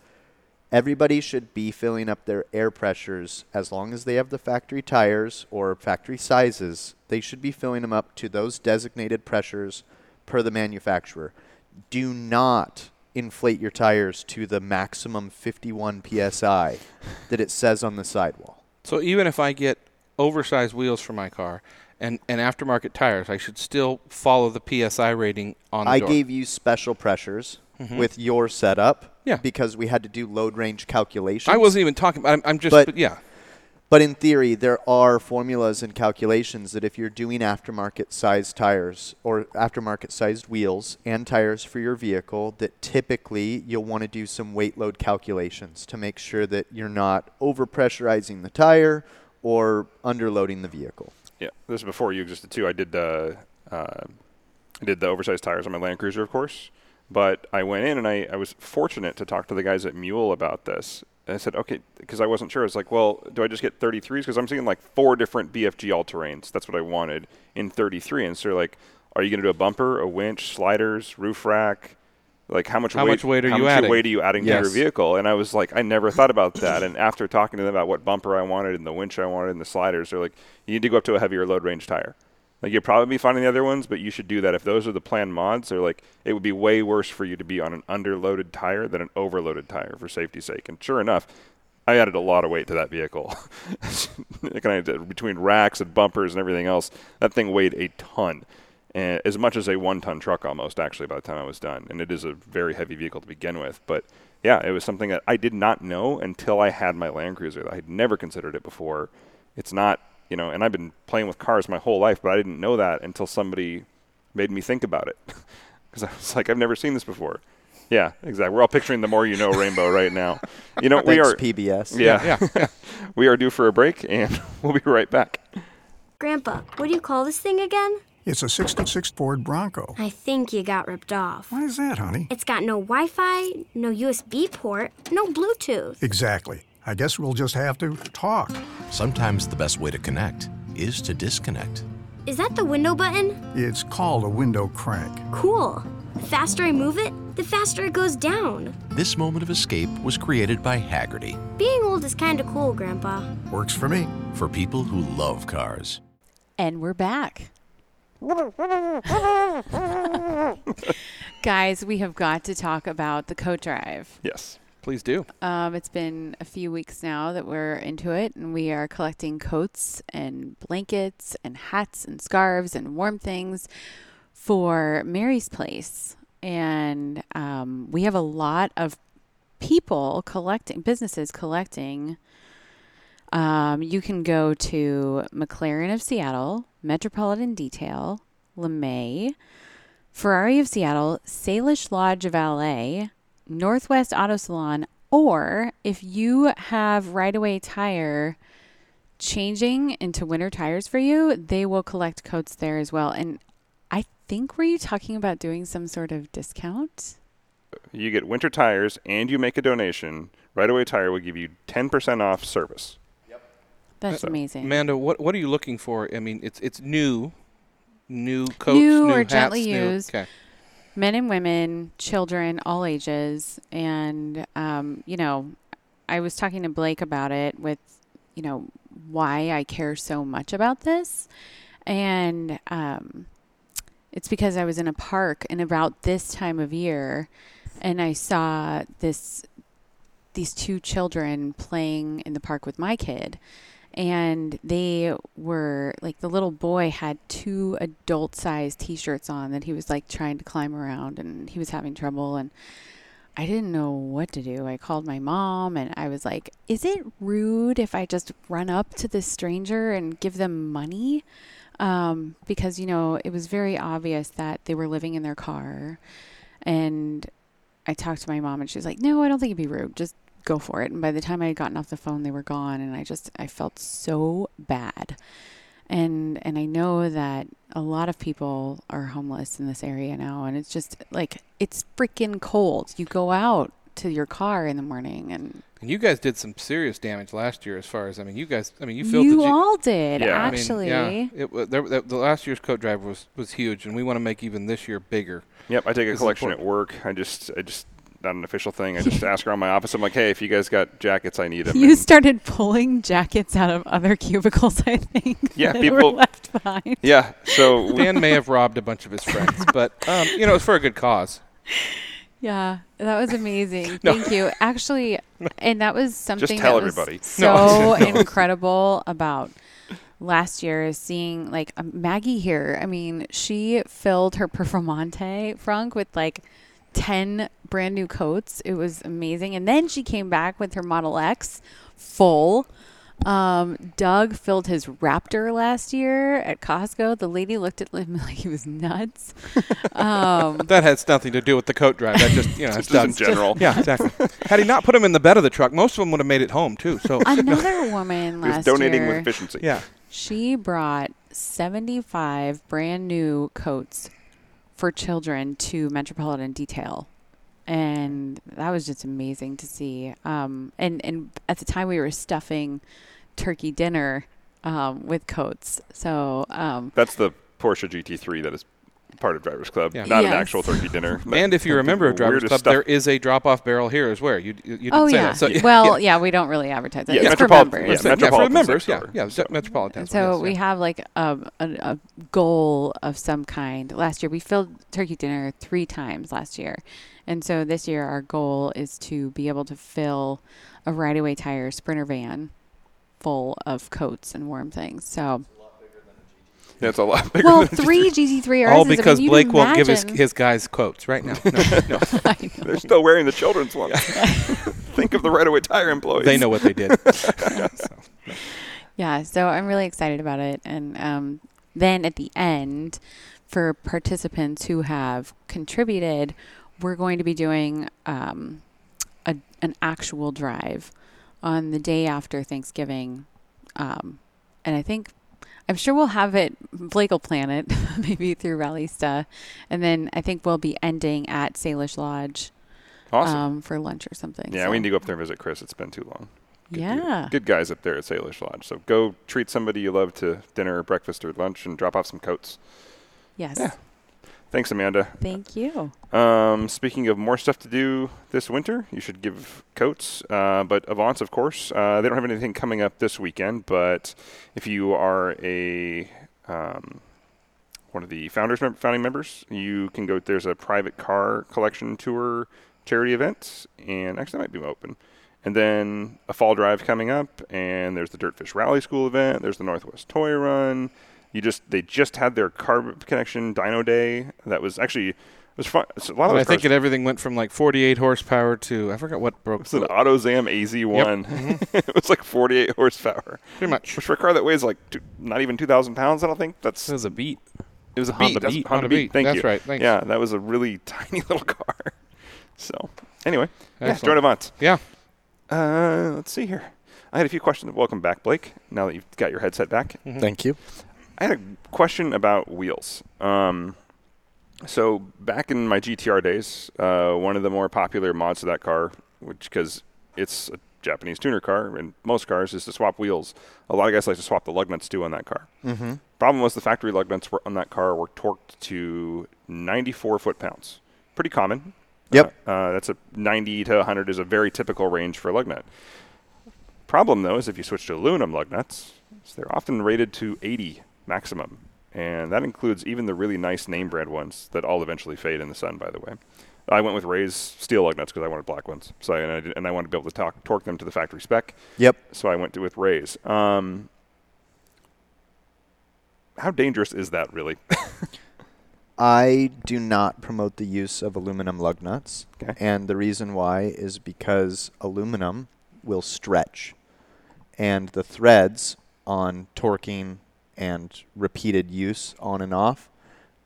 everybody should be filling up their air pressures as long as they have the factory tires or factory sizes. They should be filling them up to those designated pressures per the manufacturer. Do not inflate your tires to the maximum 51 psi that it says on the sidewall. so even if I get oversized wheels for my car and, and aftermarket tires, I should still follow the PSI rating on the I door. gave you special pressures mm-hmm. with your setup Yeah. because we had to do load range calculations. I wasn't even talking. about I'm, I'm just. But- But, yeah. But in theory, there are formulas and calculations that if you're doing aftermarket sized tires or aftermarket sized wheels and tires for your vehicle, that typically you'll want to do some weight load calculations to make sure that you're not overpressurizing the tire or underloading the vehicle. Yeah, this is before you existed too. I did uh, uh, I did the oversized tires on my Land Cruiser, of course. But I went in and I, I was fortunate to talk to the guys at Mule about this. And I said, okay, because I wasn't sure. I was like, well, do I just get 33s? Because I'm seeing like four different BFG all terrains. That's what I wanted in 33. And so they're like, are you going to do a bumper, a winch, sliders, roof rack? Like how much How weight? much weight are how you much adding? weight are you adding to your vehicle? And I was like, I never thought about that. And after talking to them about what bumper I wanted and the winch I wanted and the sliders, they're like, you need to go up to a heavier load range tire. Like you'll probably be finding the other ones, but you should do that if those are the planned mods. They're like, it would be way worse for you to be on an underloaded tire than an overloaded tire for safety's sake. And sure enough, I added a lot of weight to that vehicle. Between racks and bumpers and everything else, that thing weighed a ton, as much as a one-ton truck almost. Actually, by the time I was done, and it is a very heavy vehicle to begin with. But yeah, it was something that I did not know until I had my Land Cruiser. I had never considered it before. It's not, you know, and I've been playing with cars my whole life, but I didn't know that until somebody made me think about it. Because I was like, I've never seen this before. Yeah, exactly. We're all picturing the more you know rainbow right now. You know, we are PBS. yeah, yeah, we are due for a break, and we'll be right back. Grandpa, what do you call this thing again? It's a 66 Ford Bronco. I think you got ripped off. Why is that, honey? It's got no Wi Fi, no USB port, no Bluetooth. Exactly. I guess we'll just have to talk. Sometimes the best way to connect is to disconnect. Is that the window button? It's called a window crank. Cool. The faster I move it, the faster it goes down. This moment of escape was created by Hagerty Being old is kinda cool, Grandpa. Works for me. for people who love cars. And we're back. Guys, we have got to talk about the coat drive. Yes. Please do. Um, it's been a few weeks now that we're into it, and we are collecting coats and blankets and hats and scarves and warm things for Mary's Place. And um, we have a lot of people collecting, businesses collecting. Um, you can go to McLaren of Seattle, Metropolitan Detail, LeMay, Ferrari of Seattle, Salish Lodge of LA, Northwest Auto Salon, or if you have right away tire changing into winter tires for you, they will collect coats there as well. And I think were you talking about doing some sort of discount? You get winter tires and you make a donation. Right Away Tire will give you 10% off service. Yep. That's So, amazing. Amanda, what what are you looking for? I mean, it's it's new, new coats, New new or hats, gently new- used. Okay. Men and women, children, all ages. And, um, you know, I was talking to Blake about it with, you know, why I care so much about this. And um, it's because I was in a park and about this time of year and I saw this these two children playing in the park with my kid and they were like the little boy had two adult sized t-shirts on that he was like trying to climb around and he was having trouble and I didn't know what to do. I called my mom and I was like, "Is it rude if I just run up to this stranger and give them money?" Um, because you know, it was very obvious that they were living in their car and I talked to my mom and she was like, "No, I don't think it'd be rude. Just go for it." And by the time I had gotten off the phone, they were gone, and I just I felt so bad. And and I know that a lot of people are homeless in this area now, and it's just like it's freaking cold. You go out to your car in the morning, and And you guys did some serious damage last year, as far as I mean, you guys. I mean, you filled you the. G- all did Yeah. I mean, actually. yeah, it, wa- there, the, the last year's coat drive was was huge, and we want to make even this year bigger. Yep, I take a collection at work. I just, I just, not an official thing. I just ask around my office. I'm like, hey, if you guys got jackets, I need them. You And- started pulling jackets out of other cubicles, I think. Yeah, that people- were left behind. yeah, so we- Dan may have robbed a bunch of his friends, but um, you know, it's for a good cause. Yeah, that was amazing. No. Thank you. Actually, and that was something tell that was everybody. so No. incredible about last year is seeing like um, Maggie here. I mean, she filled her Performante frunk with like 10 brand new coats. It was amazing. And then she came back with her Model X full. Um, Doug filled his Raptor last year at Costco. The lady looked at him like he was nuts. Um, That has nothing to do with the coat drive. That just you know, it's just in general. Yeah, exactly. Had he not put them in the bed of the truck, most of them would have made it home too. So another woman he was donating year. with efficiency. yeah, She brought 75 brand new coats for children to Metropolitan Detail. And that was just amazing to see. Um, and, and at the time, we were stuffing turkey dinner um, with coats. So, um, That's the Porsche GT3 that is part of Drivers Club, Yeah. not an actual turkey dinner. and if you're a member of Drivers Club, stuff. there is a drop-off barrel here as well. You you, you oh, yeah. So, yeah. well, yeah. we don't really advertise it. Yeah, it's for members. yeah, yeah, for the Metropolitan's members. Yeah, yeah, so- Metropolitan. And so we have like a, a, a goal of some kind. Last year we filled turkey dinner three times last year. And so this year our goal is to be able to fill a right away tire sprinter van full of coats and warm things. So That's a lot bigger well, than three GT3Rs. all because I mean, Blake won't give his his guys quotes right now. No, no. They're still wearing the children's ones. Think of the right away tire employees. they know what they did. Yeah, so I'm really excited about it. And um, then at the end, for participants who have contributed, we're going to be doing um, a, an actual drive on the day after Thanksgiving. Um, and I think, I'm sure we'll have it, Blake will plan it, maybe through Rallista. And then I think we'll be ending at Salish Lodge Awesome. um, for lunch or something. yeah, so- we need to go up there and visit Chris. It's been too long. Good. Yeah. Good guys up there at Salish Lodge. So go treat somebody you love to dinner, breakfast, or lunch and drop off some coats. Yes. Yeah. Thanks, Amanda. Thank you. Um, speaking of more stuff to do this winter, you should give coats. Uh, but Avance, of course, uh, they don't have anything coming up this weekend. But if you are a um, one of the founders mem- founding members. You can go. There's a private car collection tour charity event, and actually that might be open. And then a fall drive coming up, and there's the Dirtfish Rally School event. There's the Northwest Toy Run. You just they just had their Carb Connection Dino Day. That was actually it was fun. So a lot of I think it, everything went from like 48 horsepower to I forgot what broke. It's an AutoZam AZ1. it was like 48 horsepower. Pretty much. Which for a car that weighs like two, not even 2,000 pounds, I don't think that's. It was a beat. It was a Honda Beat. That's- Beat. Honda, Honda Beat. Beat. Thank That's you. right. Thanks. Yeah, that was a really tiny little car. So anyway, yeah, Excellent. Joan Avance. Yeah. Uh, let's see here. I had a few questions. Welcome back, Blake. Now that you've got your headset back, Thank you. I had a question about wheels. Um, so back in my GTR days, uh, one of the more popular mods to that car, which because it's a Japanese tuner car, and most cars is to swap wheels. A lot of guys like to swap the lug nuts too on that car. Mm-hmm. Problem was the factory lug nuts were on that car were torqued to 94 foot pounds. Pretty common. Yep. Uh, uh, that's a 90 to 100 is a very typical range for a lug nut. Problem though is if you switch to aluminum lug nuts, is they're often rated to 80 maximum, and that includes even the really nice name brand ones that all eventually fade in the sun. By the way, I went with Ray's steel lug nuts because I wanted black ones. So and I, did, and I wanted to be able to talk, torque them to the factory spec. Yep. So I went to with Ray's. Um, how dangerous is that really? I do not promote the use of aluminum lug nuts. Okay. And the reason why is because aluminum will stretch. And the threads on torquing and repeated use on and off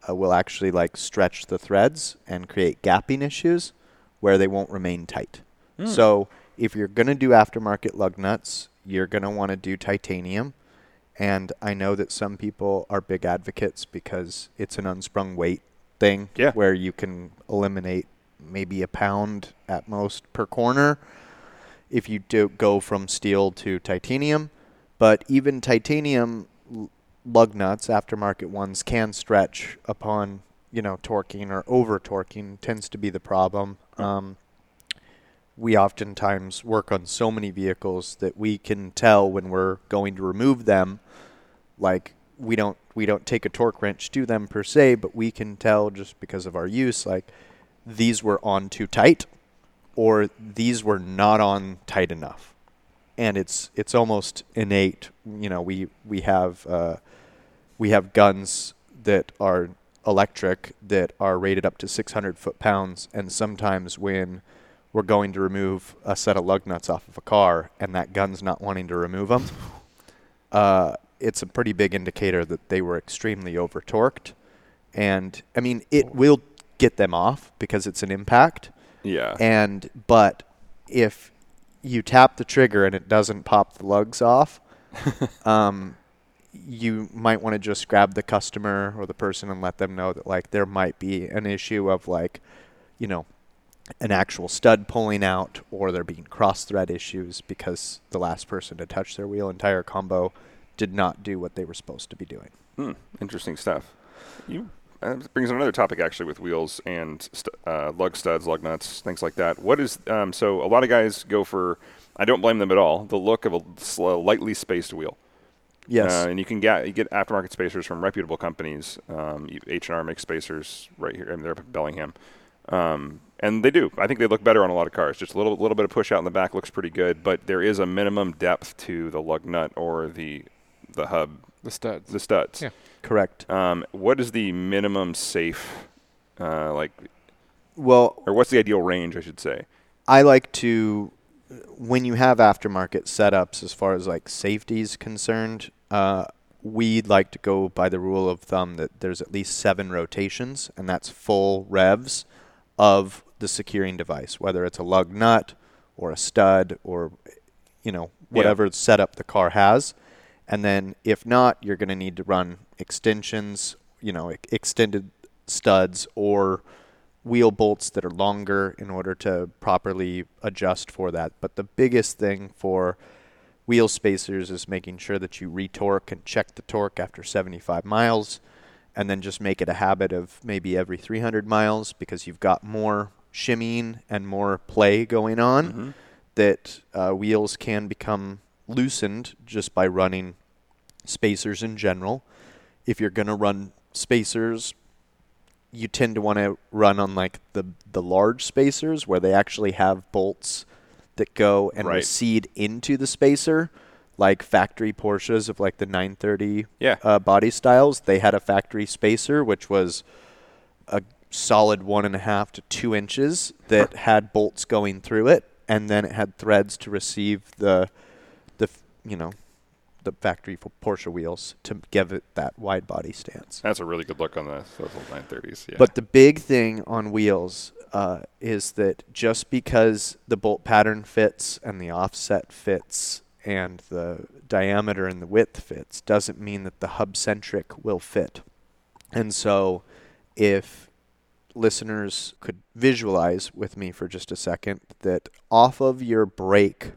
uh, will actually like stretch the threads and create gapping issues where they won't remain tight. So if you're going to do aftermarket lug nuts, you're going to want to do titanium. And I know that some people are big advocates because it's an unsprung weight thing Yeah. where you can eliminate maybe a pound at most per corner if you do go from steel to titanium. But even titanium lug nuts, aftermarket ones, can stretch upon you know torquing or over torquing tends to be the problem. Um, we oftentimes work on so many vehicles that we can tell when we're going to remove them like we don't we don't take a torque wrench to them per se but we can tell just because of our use like these were on too tight or these were not on tight enough and it's it's almost innate you know we we have uh, we have guns that are electric that are rated up to 600 foot pounds and sometimes when we're going to remove a set of lug nuts off of a car and that gun's not wanting to remove them uh, it's a pretty big indicator that they were extremely over torqued and i mean it will get them off because it's an impact yeah. and but if you tap the trigger and it doesn't pop the lugs off, um, you might want to just grab the customer or the person and let them know that like there might be an issue of like, you know, an actual stud pulling out or there being cross thread issues because the last person to touch their wheel and tire combo did not do what they were supposed to be doing. Hmm, interesting stuff. You uh, brings on another topic actually with wheels and st- uh, lug studs, lug nuts, things like that. What is um, so? A lot of guys go for. I don't blame them at all. The look of a sl- lightly spaced wheel. Yes. Uh, and you can get you get aftermarket spacers from reputable companies. Um, H and R makes spacers right here. I mean, they're up in Bellingham, um, and they do. I think they look better on a lot of cars. Just a little little bit of push out in the back looks pretty good, but there is a minimum depth to the lug nut or the the hub, The studs. the studs. Yeah. Correct. Um, what is the minimum safe, uh, like, Well, or what's the ideal range, I should say? I like to when you have aftermarket setups as far as like safety is concerned, uh, we like to go by the rule of thumb that there's at least seven rotations, and that's full revs of the securing device, whether it's a lug nut or a stud or you know whatever setup the car has. And then if not, you're going to need to run extensions, you know, extended studs or wheel bolts that are longer in order to properly adjust for that. But the biggest thing for wheel spacers is making sure that you retorque and check the torque after 75 miles and then just make it a habit of maybe every 300 miles because you've got more shimmying and more play going on that uh, wheels can become loosened just by running spacers in general. If you're going to run spacers, you tend to want to run on like the the large spacers where they actually have bolts that go and Right. recede into the spacer, like factory Porsches of like the 930 Yeah. uh, body styles. They had a factory spacer which was a solid one and a half to two inches that had bolts going through it, and then it had threads to receive the the you know the factory for Porsche wheels to give it that wide body stance. That's a really good look on the those old 930s. Yeah. But the big thing on wheels uh, is that just because the bolt pattern fits and the offset fits and the diameter and the width fits doesn't mean that the hub centric will fit. And so if listeners could visualize with me for just a second that off of your brake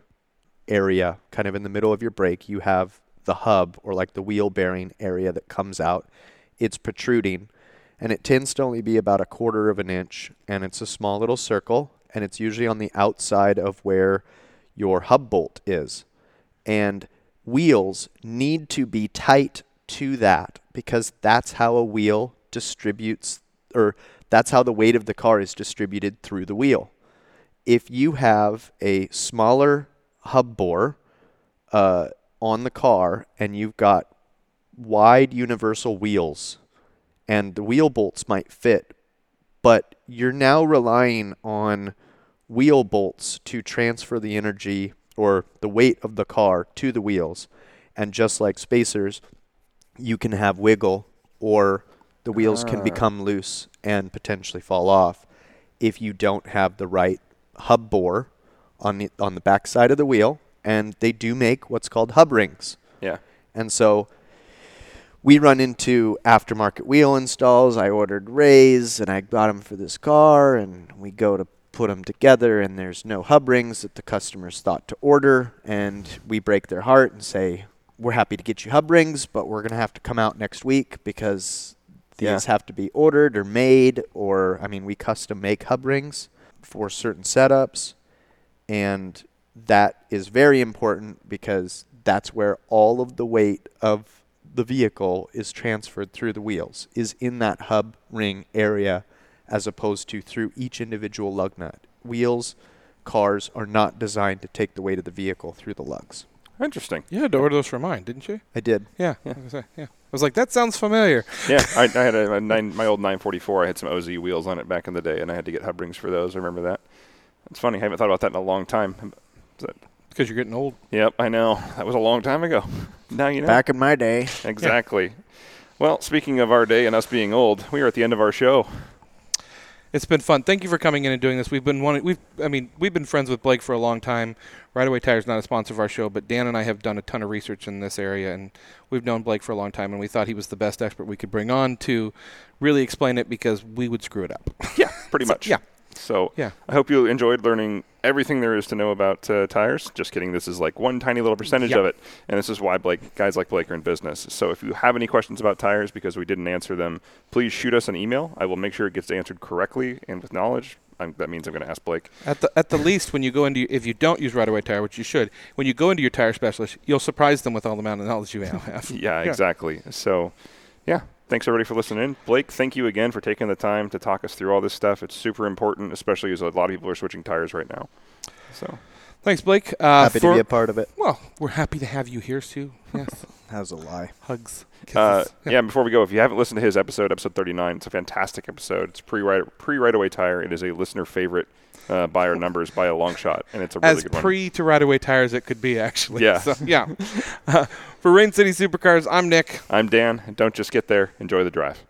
area, kind of in the middle of your brake, you have the hub or like the wheel bearing area that comes out. It's protruding and it tends to only be about a quarter of an inch and it's a small little circle and it's usually on the outside of where your hub bolt is. And wheels need to be tight to that because that's how a wheel distributes or that's how the weight of the car is distributed through the wheel. If you have a smaller hub bore uh, on the car and you've got wide universal wheels and the wheel bolts might fit, but you're now relying on wheel bolts to transfer the energy or the weight of the car to the wheels. And just like spacers, you can have wiggle or the wheels can become loose and potentially fall off if you don't have the right hub bore on the on the back side of the wheel and they do make what's called hub rings. yeah. And so we run into aftermarket wheel installs. I ordered Rays and I got them for this car, and we go to put them together, and there's no hub rings that the customers thought to order, and we break their heart and say, "We're happy to get you hub rings, but we're gonna have to come out next week because these Yeah. have to be ordered or made, or I mean, we custom make hub rings for certain setups." And that is very important because that's where all of the weight of the vehicle is transferred through the wheels is in that hub ring area as opposed to through each individual lug nut wheels cars are not designed to take the weight of the vehicle through the lugs Interesting. You had to order those for mine, didn't you? i did Yeah. Yeah. I was, yeah. I was like, that sounds familiar. Yeah, I, I had a, a nine, my old 944. I had some OZ wheels on it back in the day, and I had to get hub rings for those. I remember that. It's funny. I haven't thought about that in a long time. That- Because you're getting old. Yep, I know. That was a long time ago. Now you know. back in my day Exactly. Well, speaking of our day and us being old, we are at the end of our show. It's been fun. Thank you for coming in and doing this. We've been wanting, we've, I mean, we've been friends with Blake for a long time. Right Away Tires not a sponsor of our show, but Dan and I have done a ton of research in this area, and we've known Blake for a long time, and we thought he was the best expert we could bring on to really explain it because we would screw it up. Yeah, pretty So, much. yeah. So Yeah. I hope you enjoyed learning everything there is to know about uh, tires. Just kidding. This is like one tiny little percentage Yeah. of it, and this is why Blake guys like Blake are in business. So if you have any questions about tires because we didn't answer them, please shoot us an email. I will make sure it gets answered correctly and with knowledge. I'm, that means I'm going to ask Blake. At the at the least, when you go into if you don't use Right Away Tire, which you should, when you go into your tire specialist, you'll surprise them with all the amount of knowledge you now have. Yeah, exactly. So, yeah. Thanks everybody for listening. Blake, thank you again for taking the time to talk us through all this stuff. It's super important, especially as a lot of people are switching tires right now. So, Thanks, Blake. Uh, happy to be a part of it Well, we're happy to have you here, Sue. Yes, that was a lie hugs. uh, kisses. yeah. Before we go, if you haven't listened to his episode, episode 39, it's a fantastic episode. It's pre right pre right away tire. It is a listener favorite uh, by our numbers by a long shot, and it's a really as good one. pre to Right Away Tires it could be actually. Yeah. So, yeah. Uh, for Rain City Supercars, I'm Nick. I'm Dan. Don't just get there. Enjoy the drive.